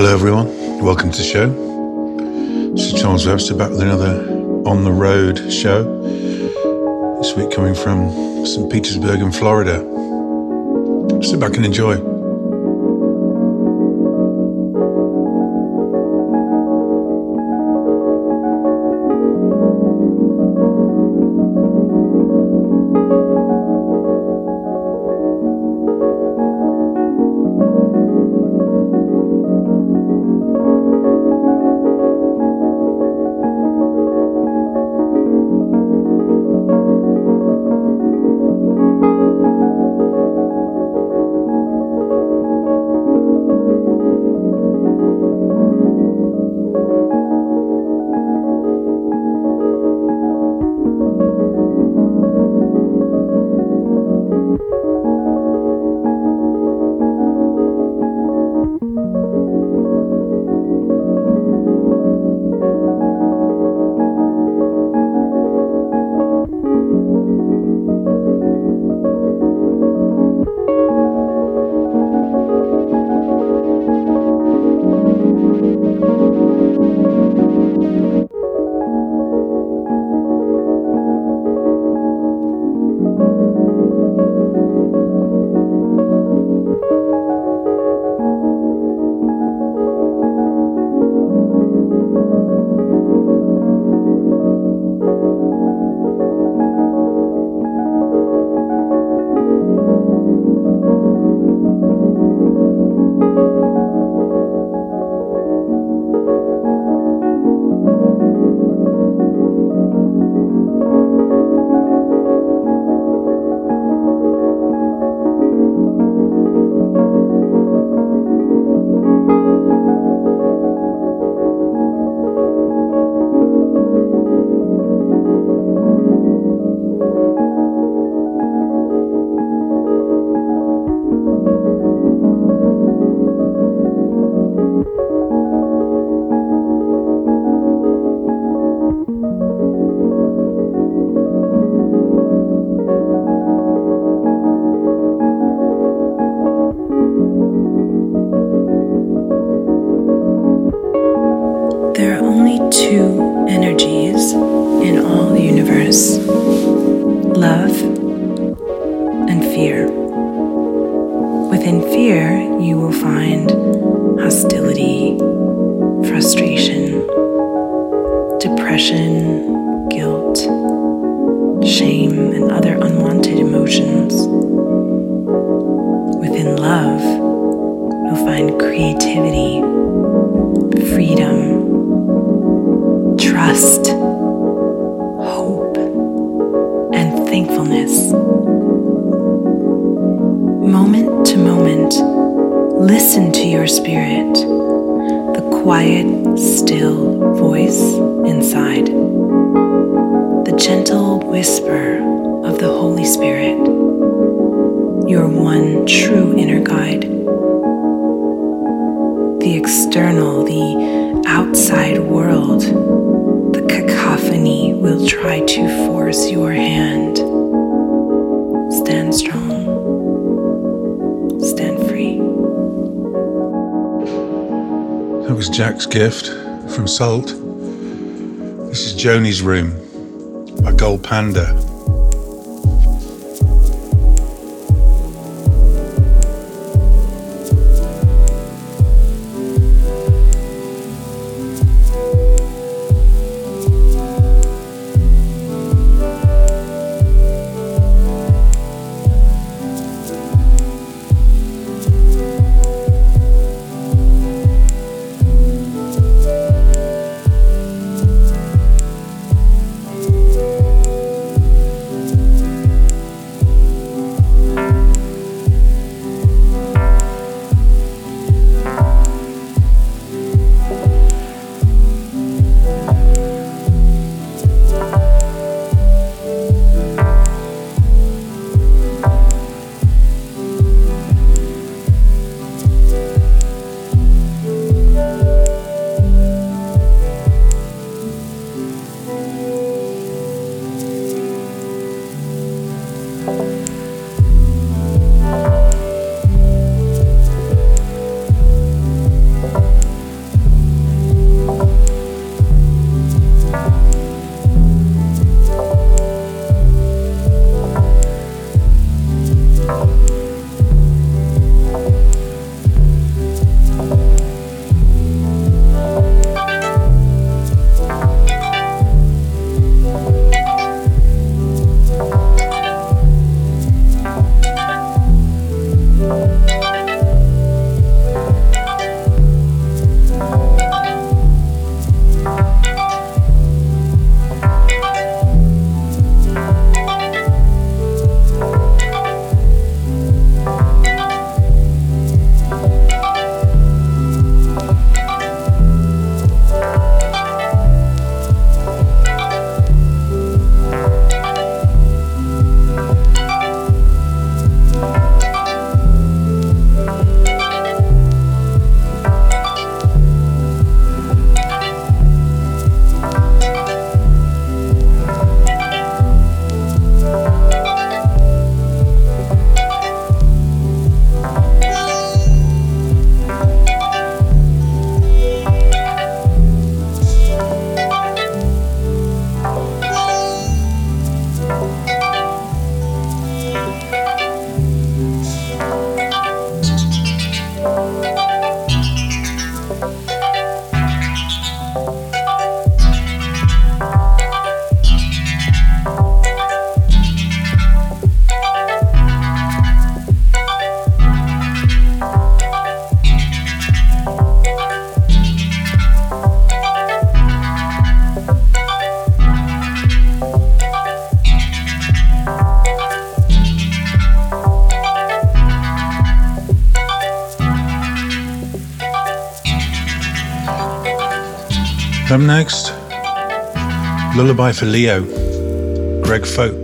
Hello, everyone. Welcome to the show. This is Charles Webster back with another on the road show. This week coming from St. Petersburg in Florida. Sit back and enjoy. Gift from Salt. This is Joni's Room by Gold Panda. Next, Lullaby for Leo, Greg Foat.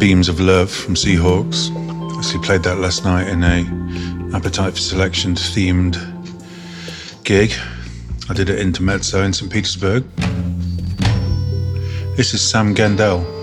Beams of Love from Seahawks. Actually played that last night in a Appetite for Selection themed gig. I did it in Intermezzo in St. Petersburg. This is Sam Gendel.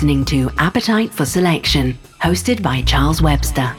Listening to Appetite for Selection, hosted by Charles Webster.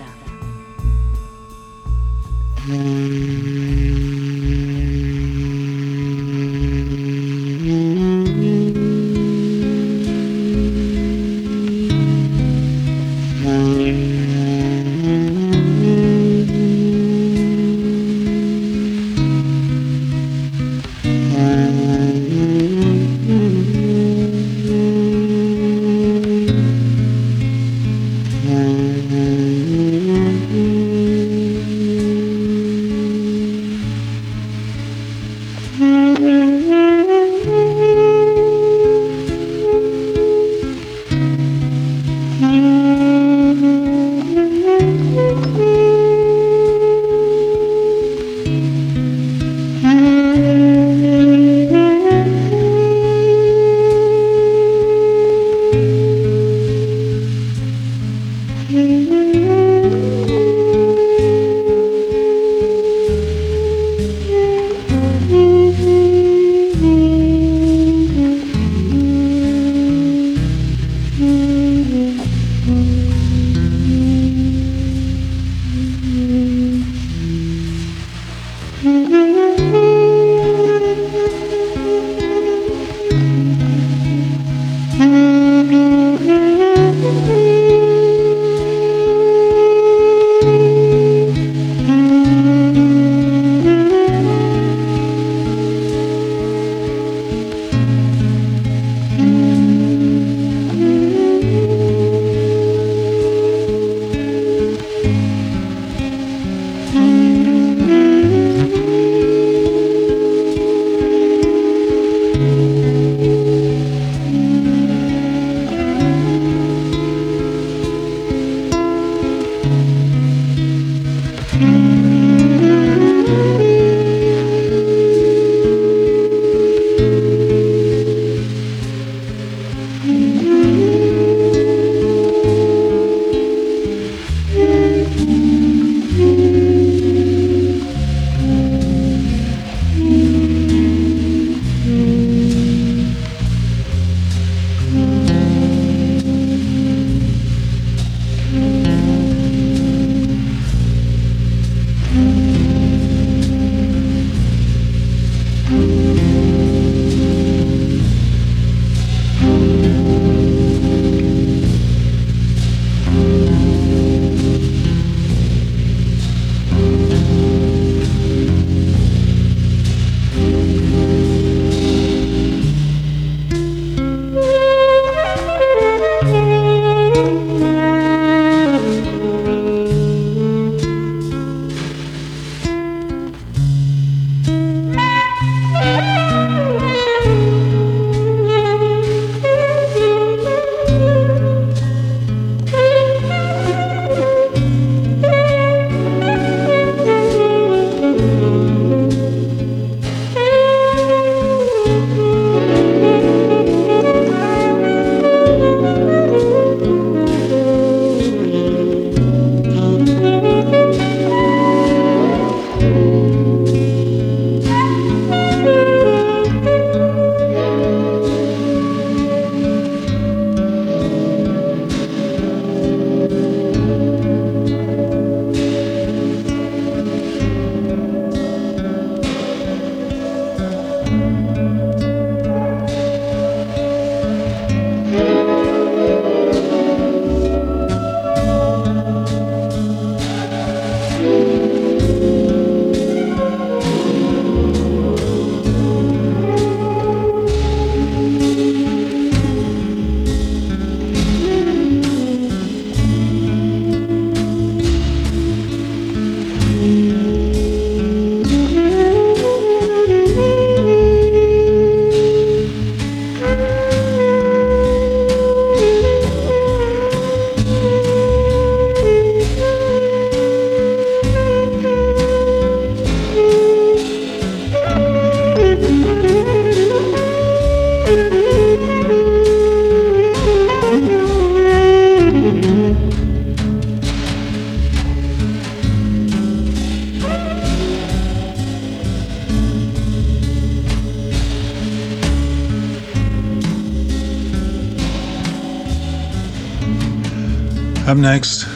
Next,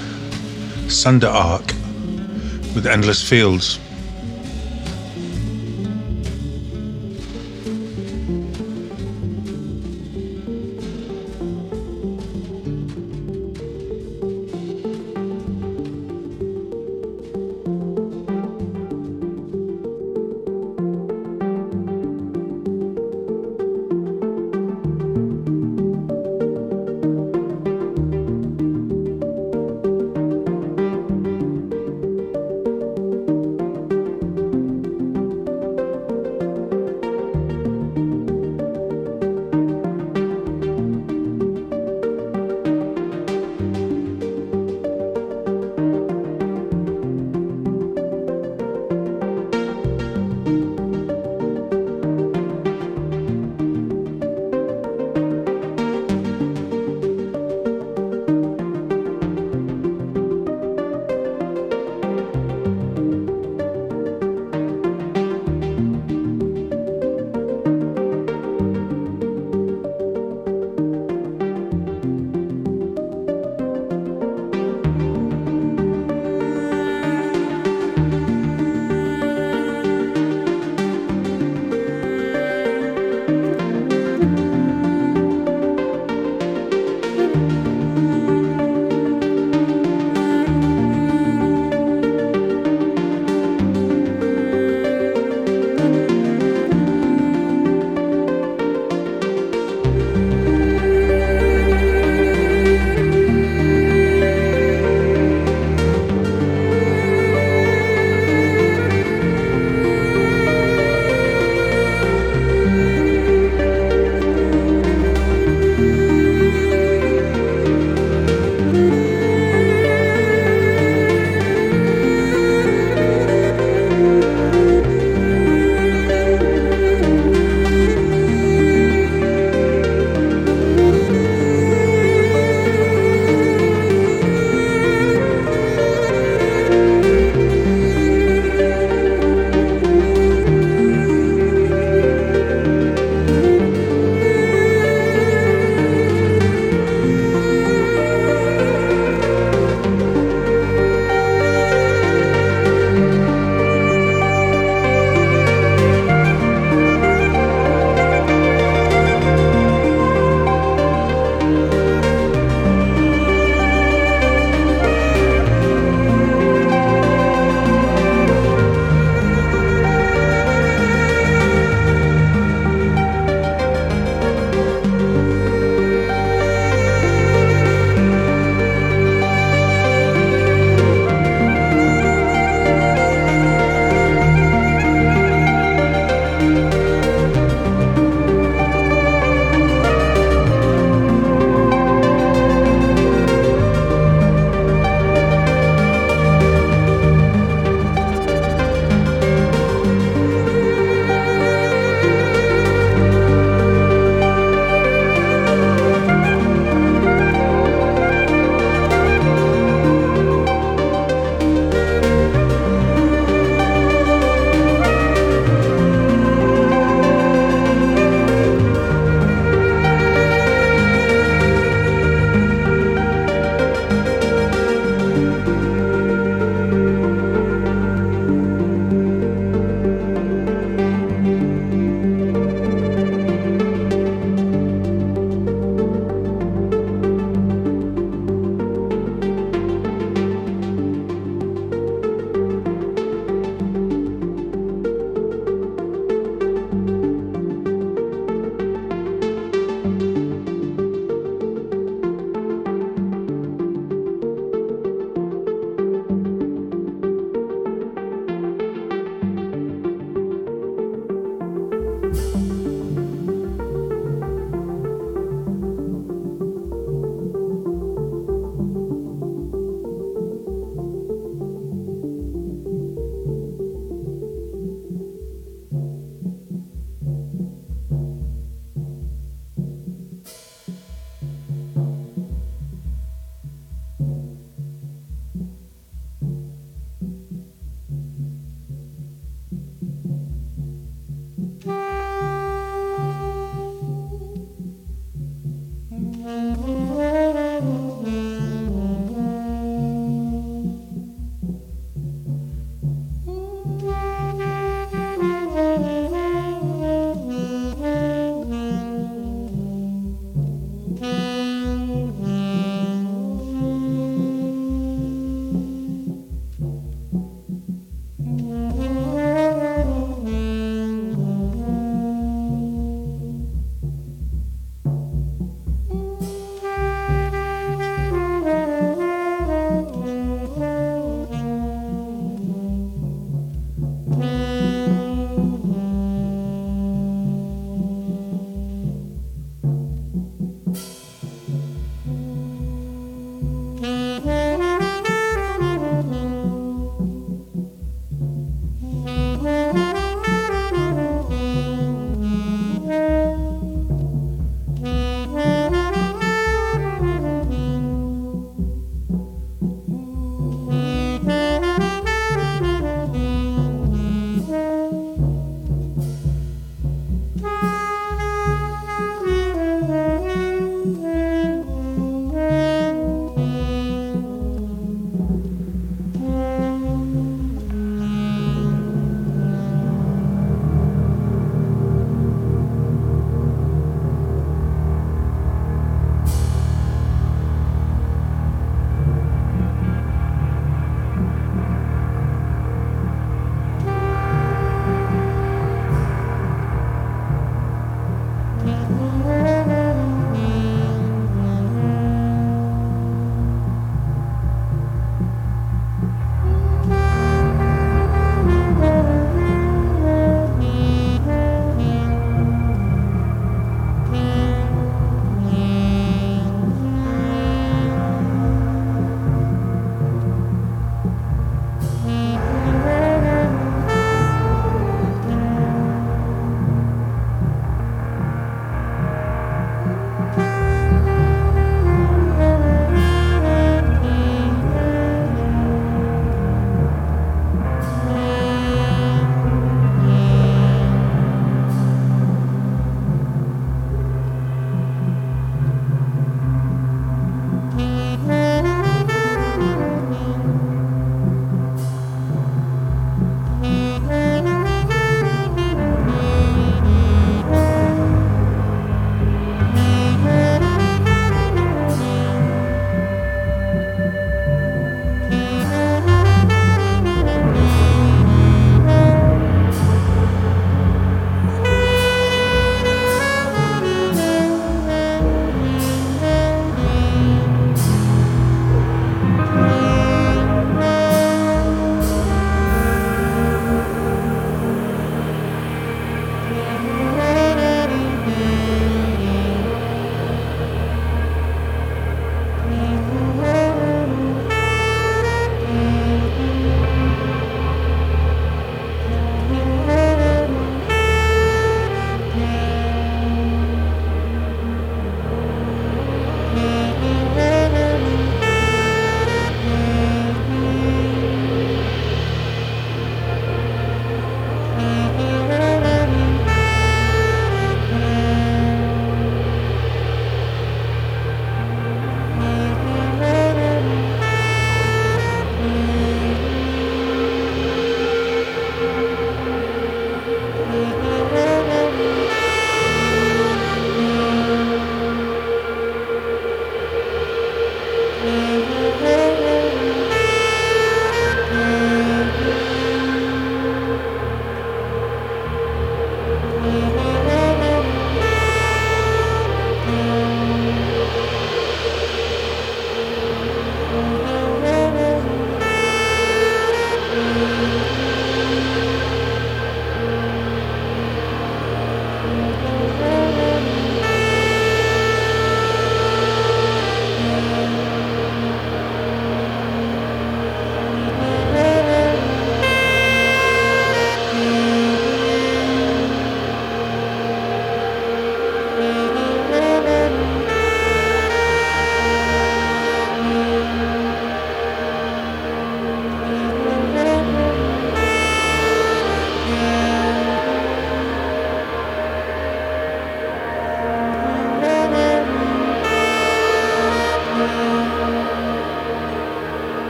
Sunder Arc with Endless Fields.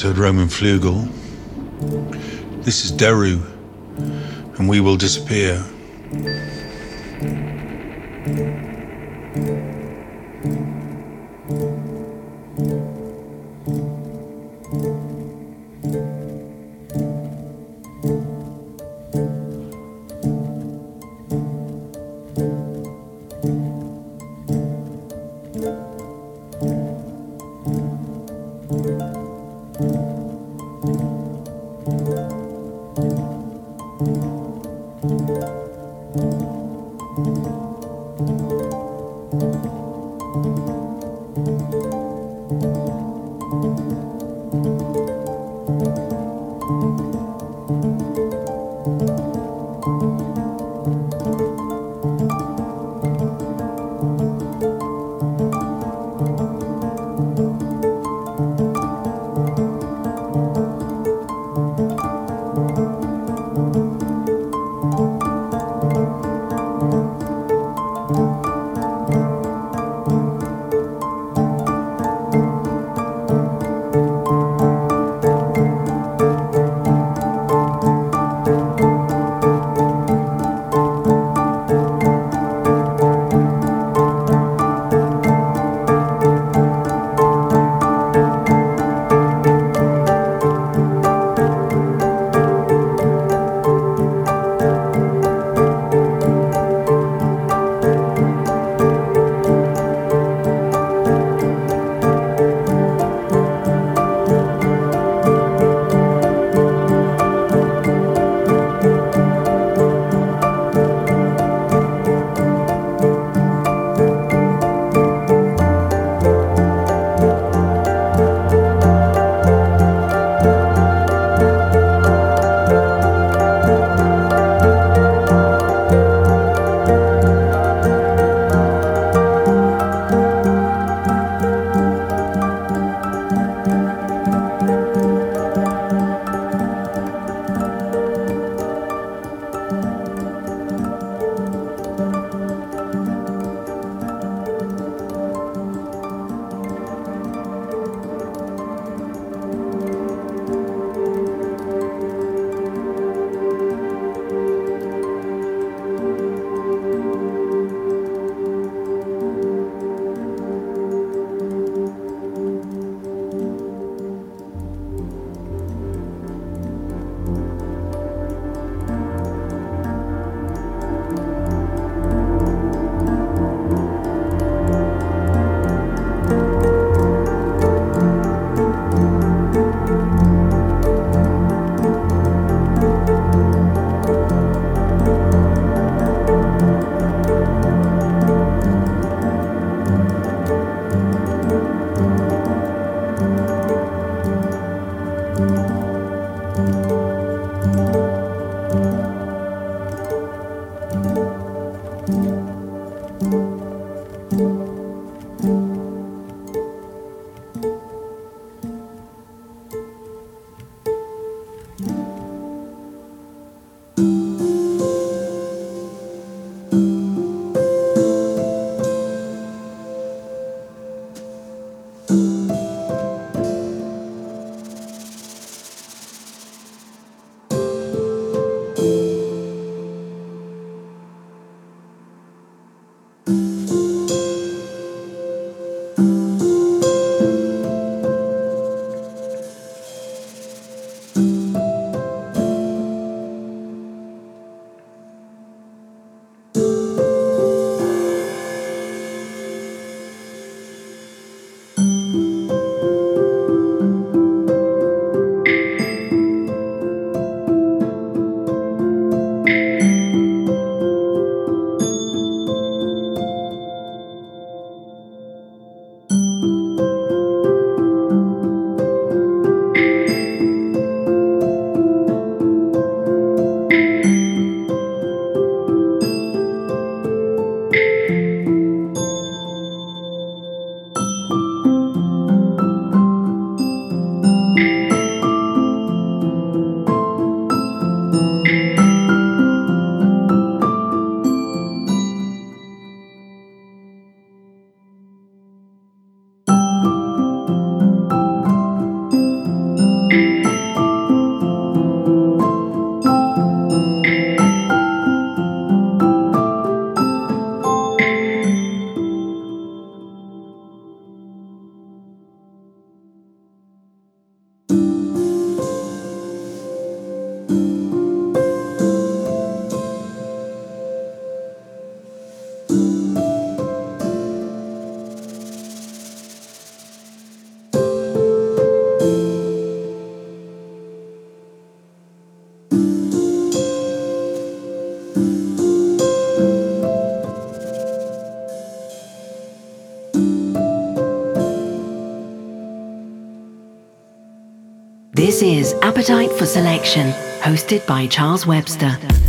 Heard Roman Fluegel. This is Deru, and we will disappear. This is Appetite for Selection, hosted by Charles Webster. That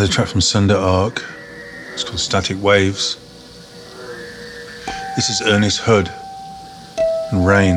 another track from Sunder Arc. It's called Static Waves. This is Ernest Hood and Rain.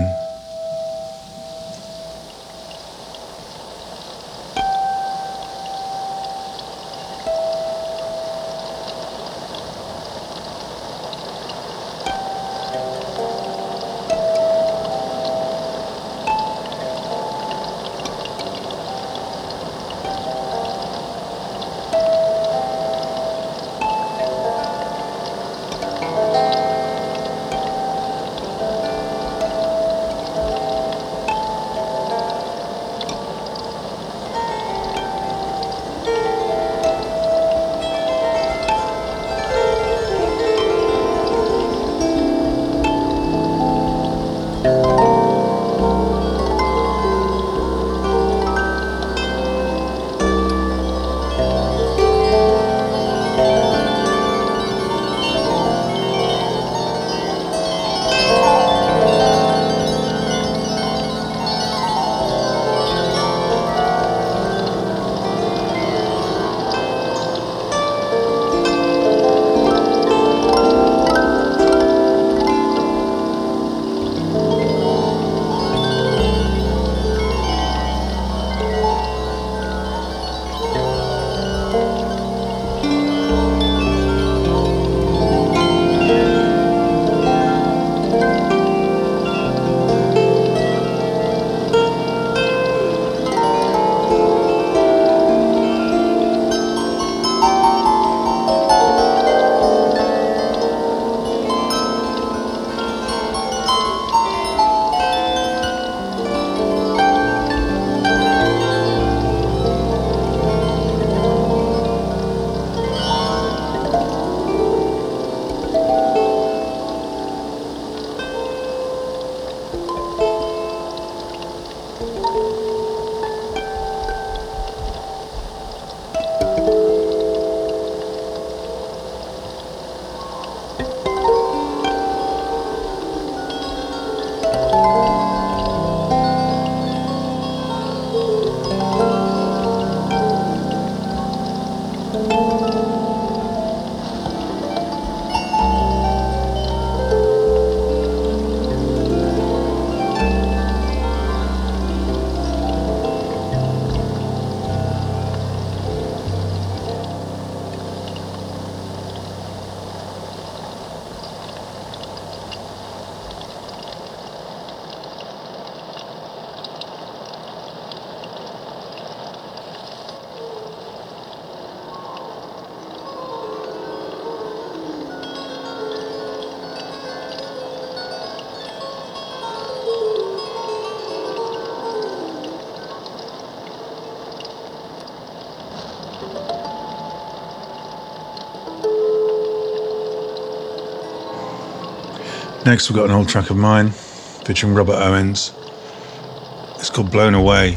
Música Next, we've got an old track of mine featuring Robert Owens. It's called Blown Away.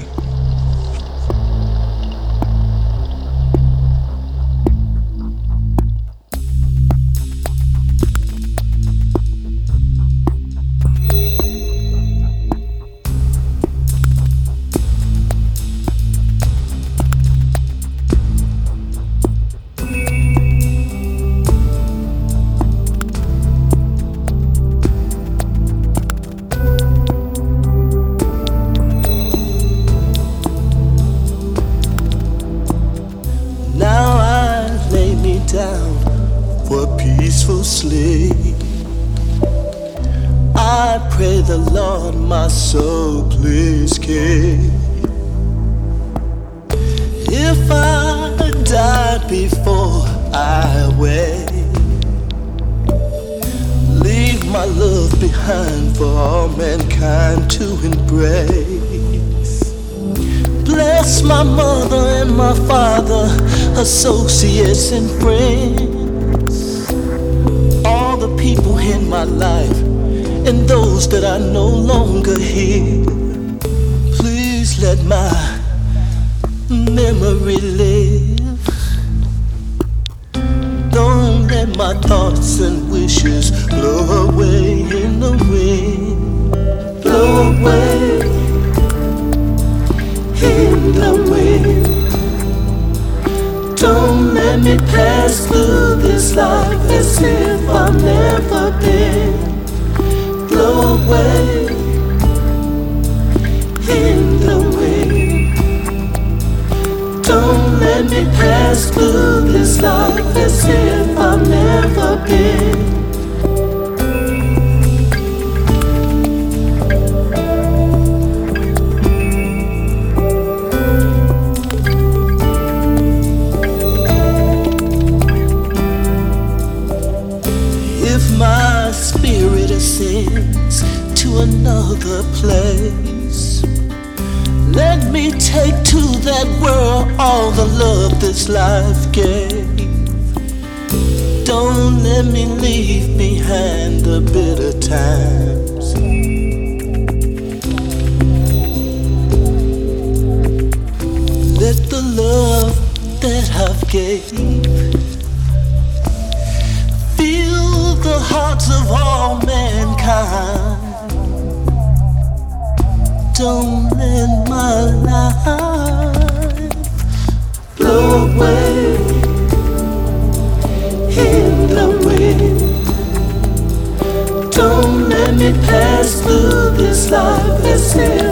Life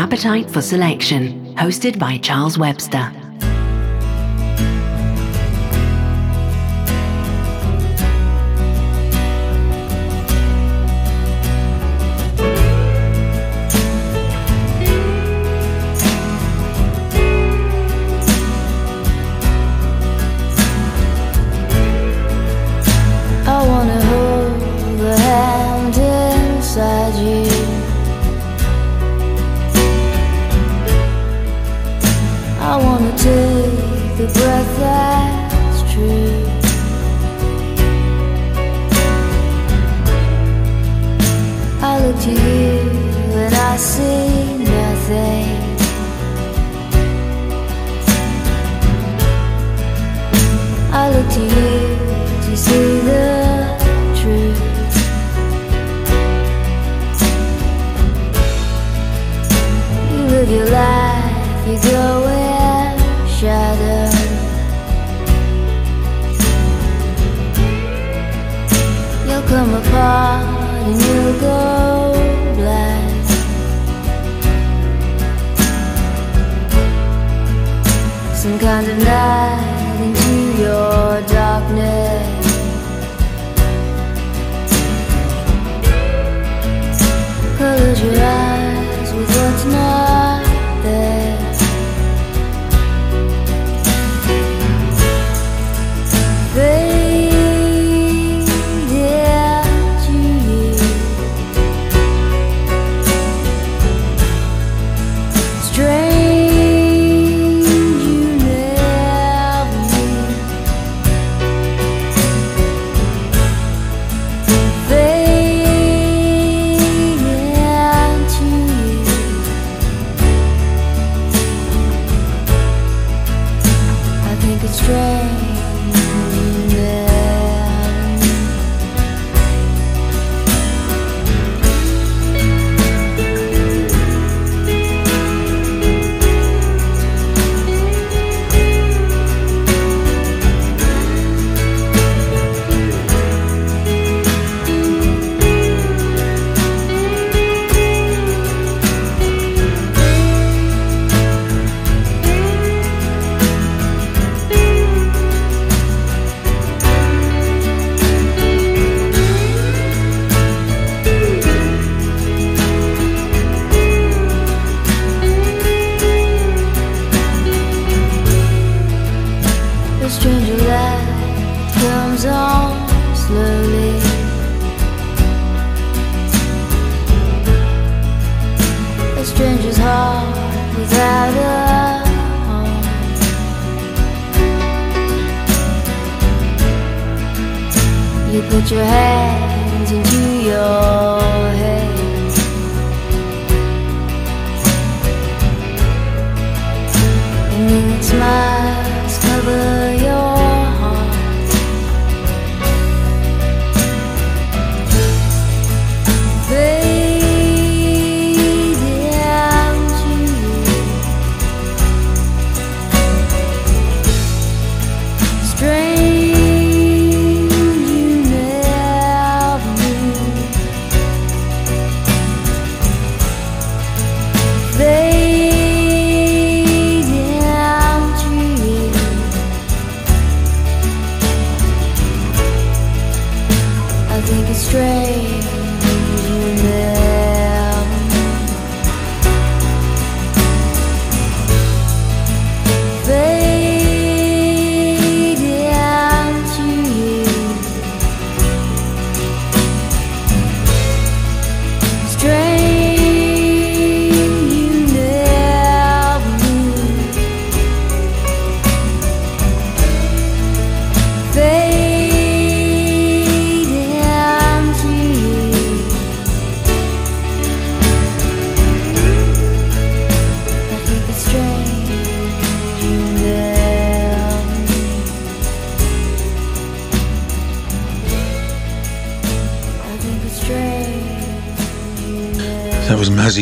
Appetite for Selection, hosted by Charles Webster.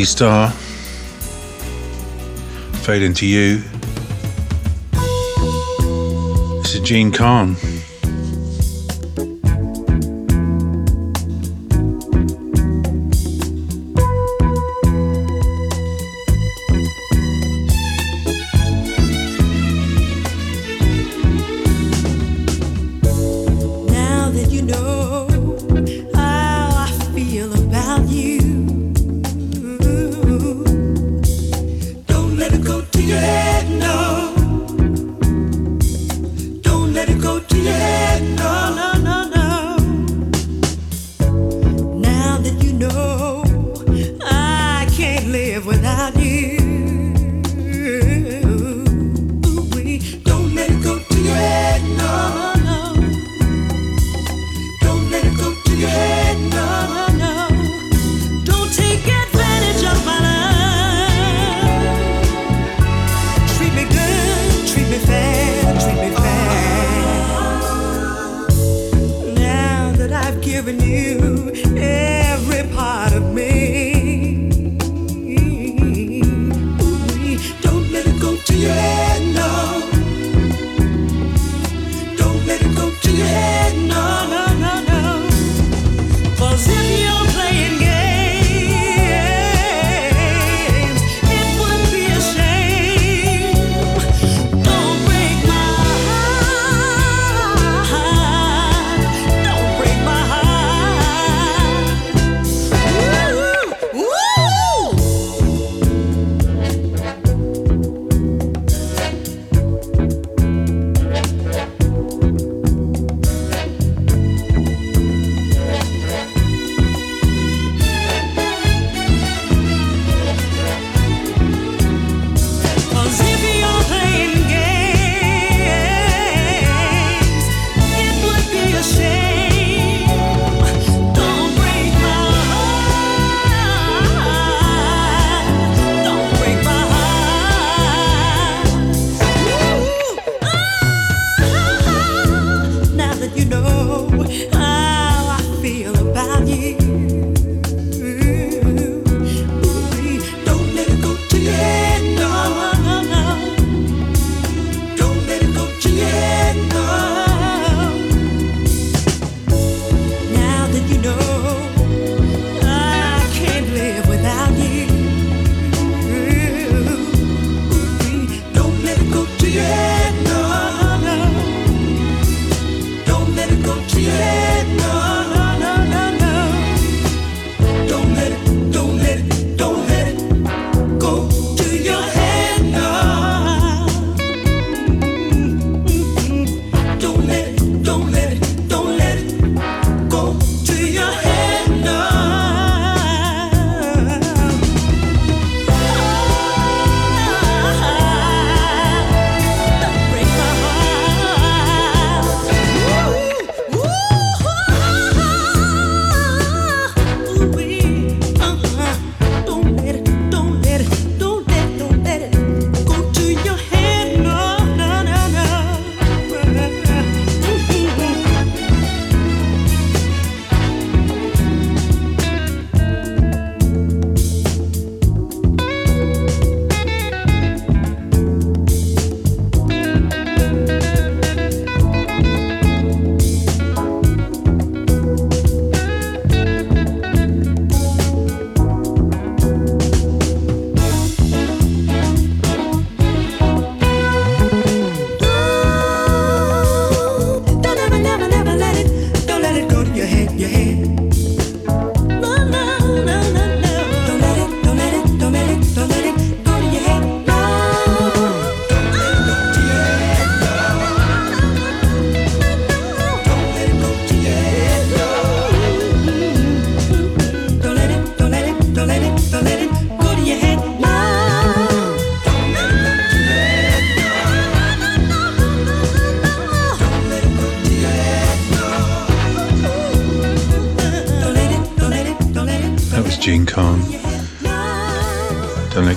Star. Fade into you. This is Gene Khan.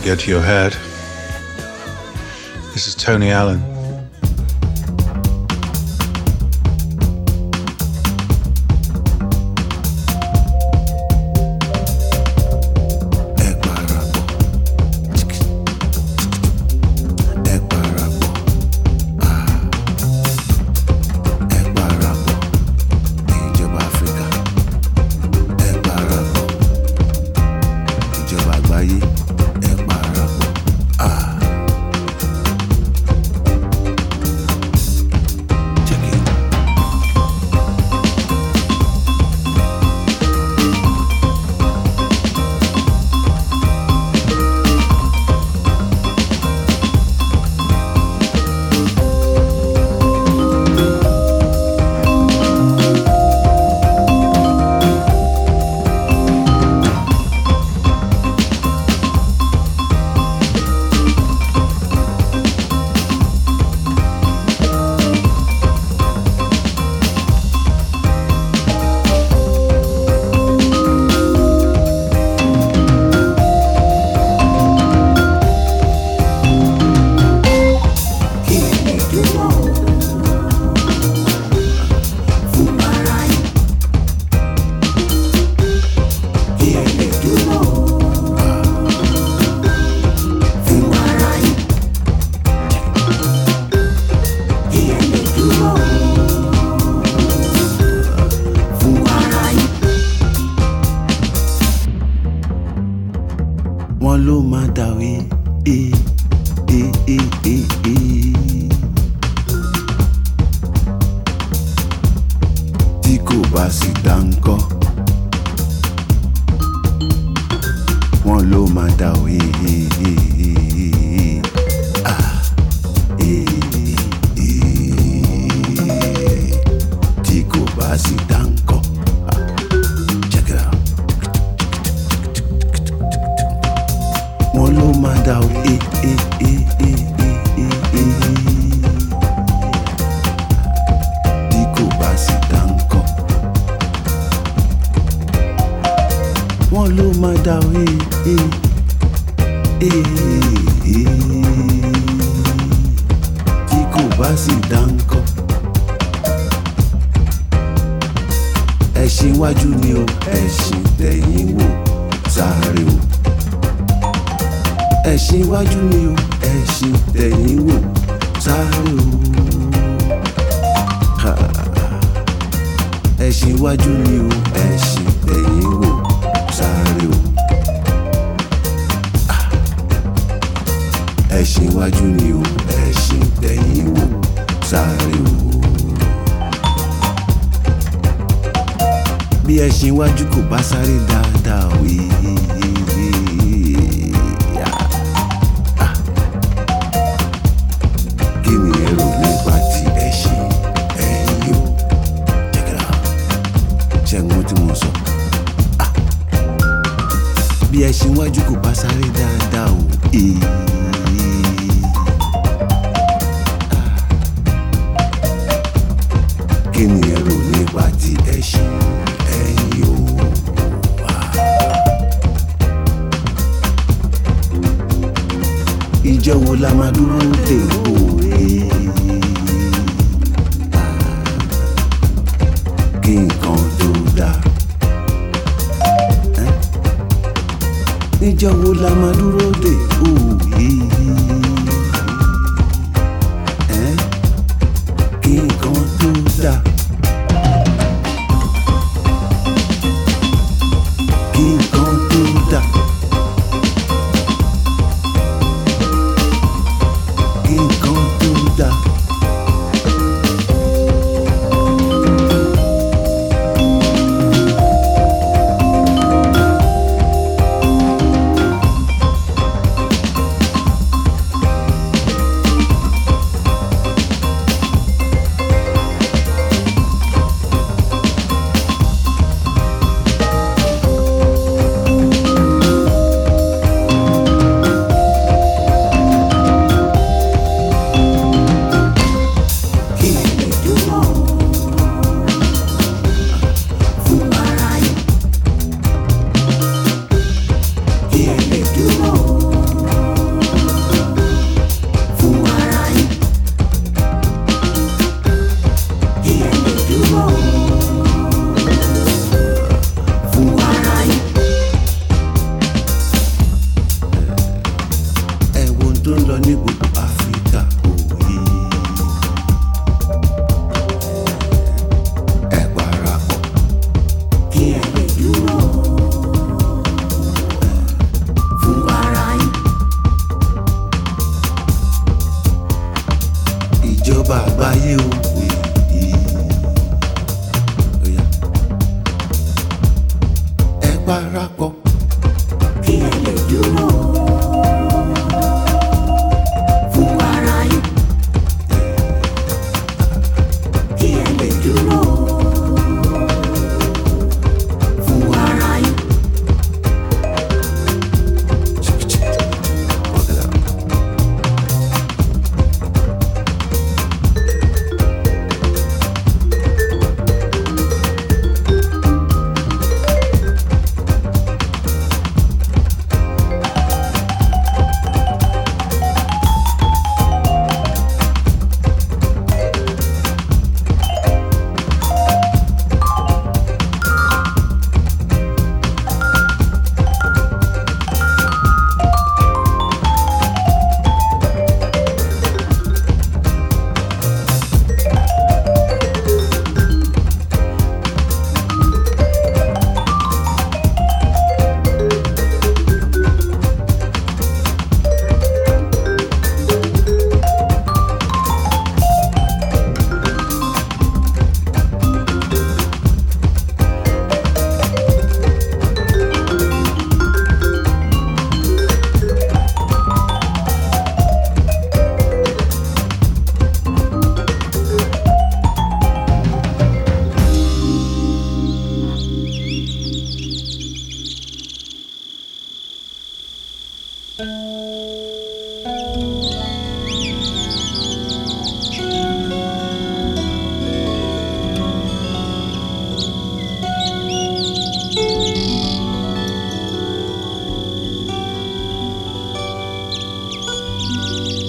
get to your head. This is Tony Allen. ìjọ wo la máa dúró dè wò é. kí nǹkan tó dáa. ìjọ wo la máa dúró dè wò é. you.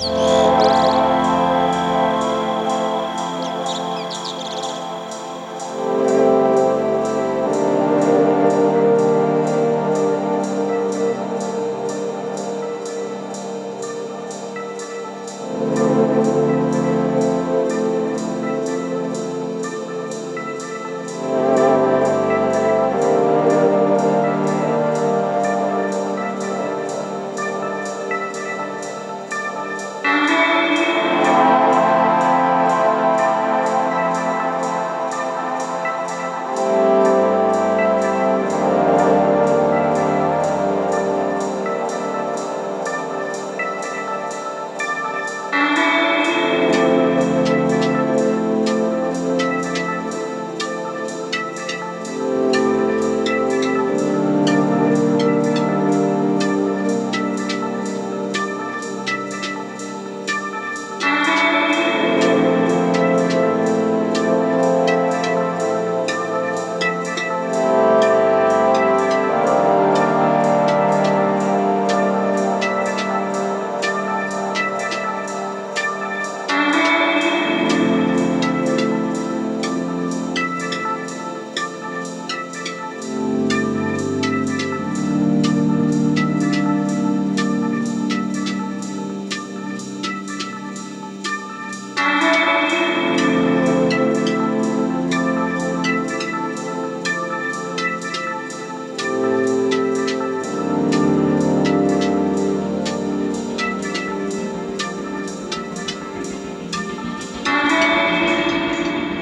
Oh.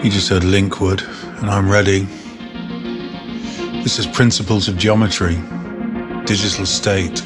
You just heard Linkwood, and I'm ready. This is Principles of Geometry, Digital State.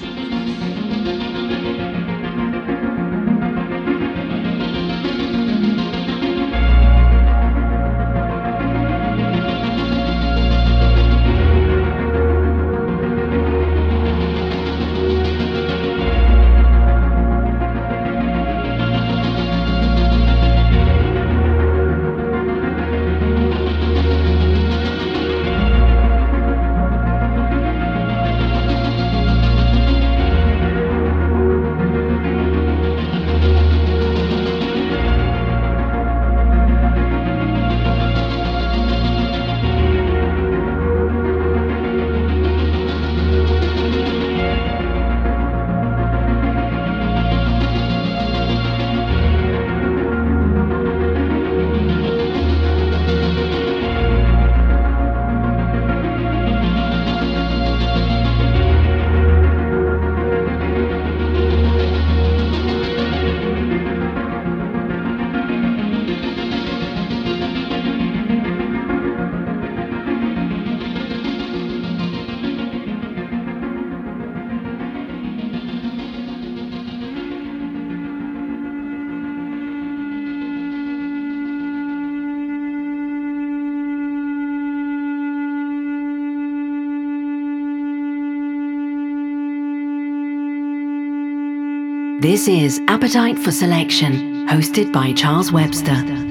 This is Appetite for Selection, hosted by Charles Webster.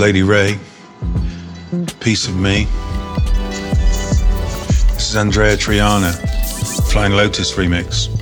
Lady Wray, Piece of Me. This is Andreya Triana, Flying Lotus remix.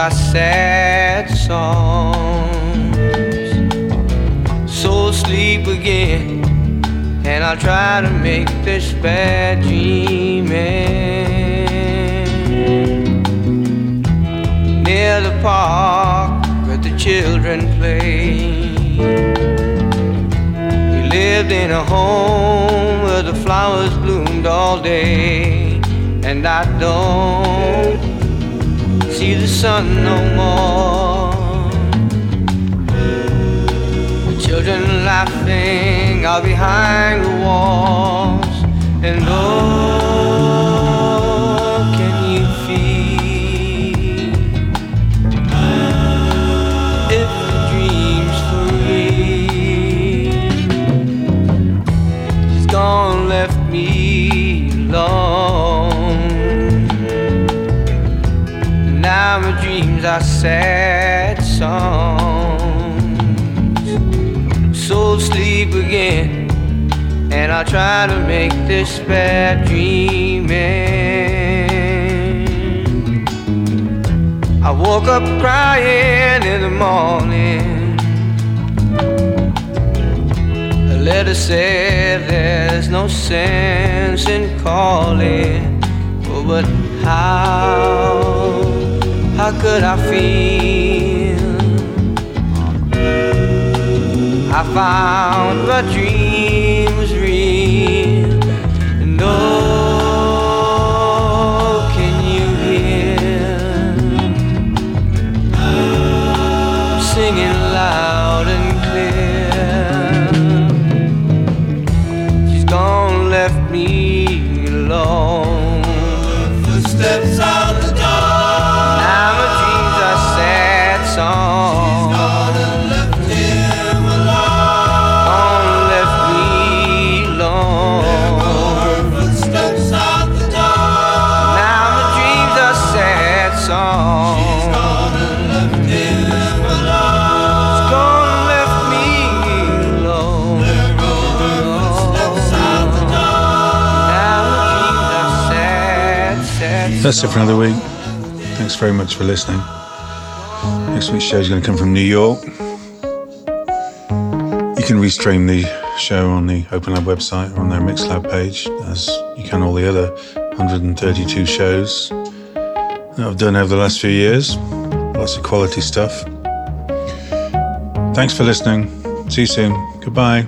are sad songs. So sleep again, and I'll try to make this bad dream end. Near the park where the children play. We lived in a home where the flowers bloomed all day, and I don't see the sun no more. The children laughing are behind the walls, and oh. Sad songs so sleep again and I try to make this bad dream end. I woke up crying in the morning. A letter said there's no sense in calling. Oh, but how, how could I feel? I found my dream That's it for another week. Thanks very much for listening. Next week's show is going to come from New York. You can restream the show on the Open Lab website or on their Mixlab page, as you can all the other 132 shows that I've done over the last few years. Lots of quality stuff. Thanks for listening. See you soon. Goodbye.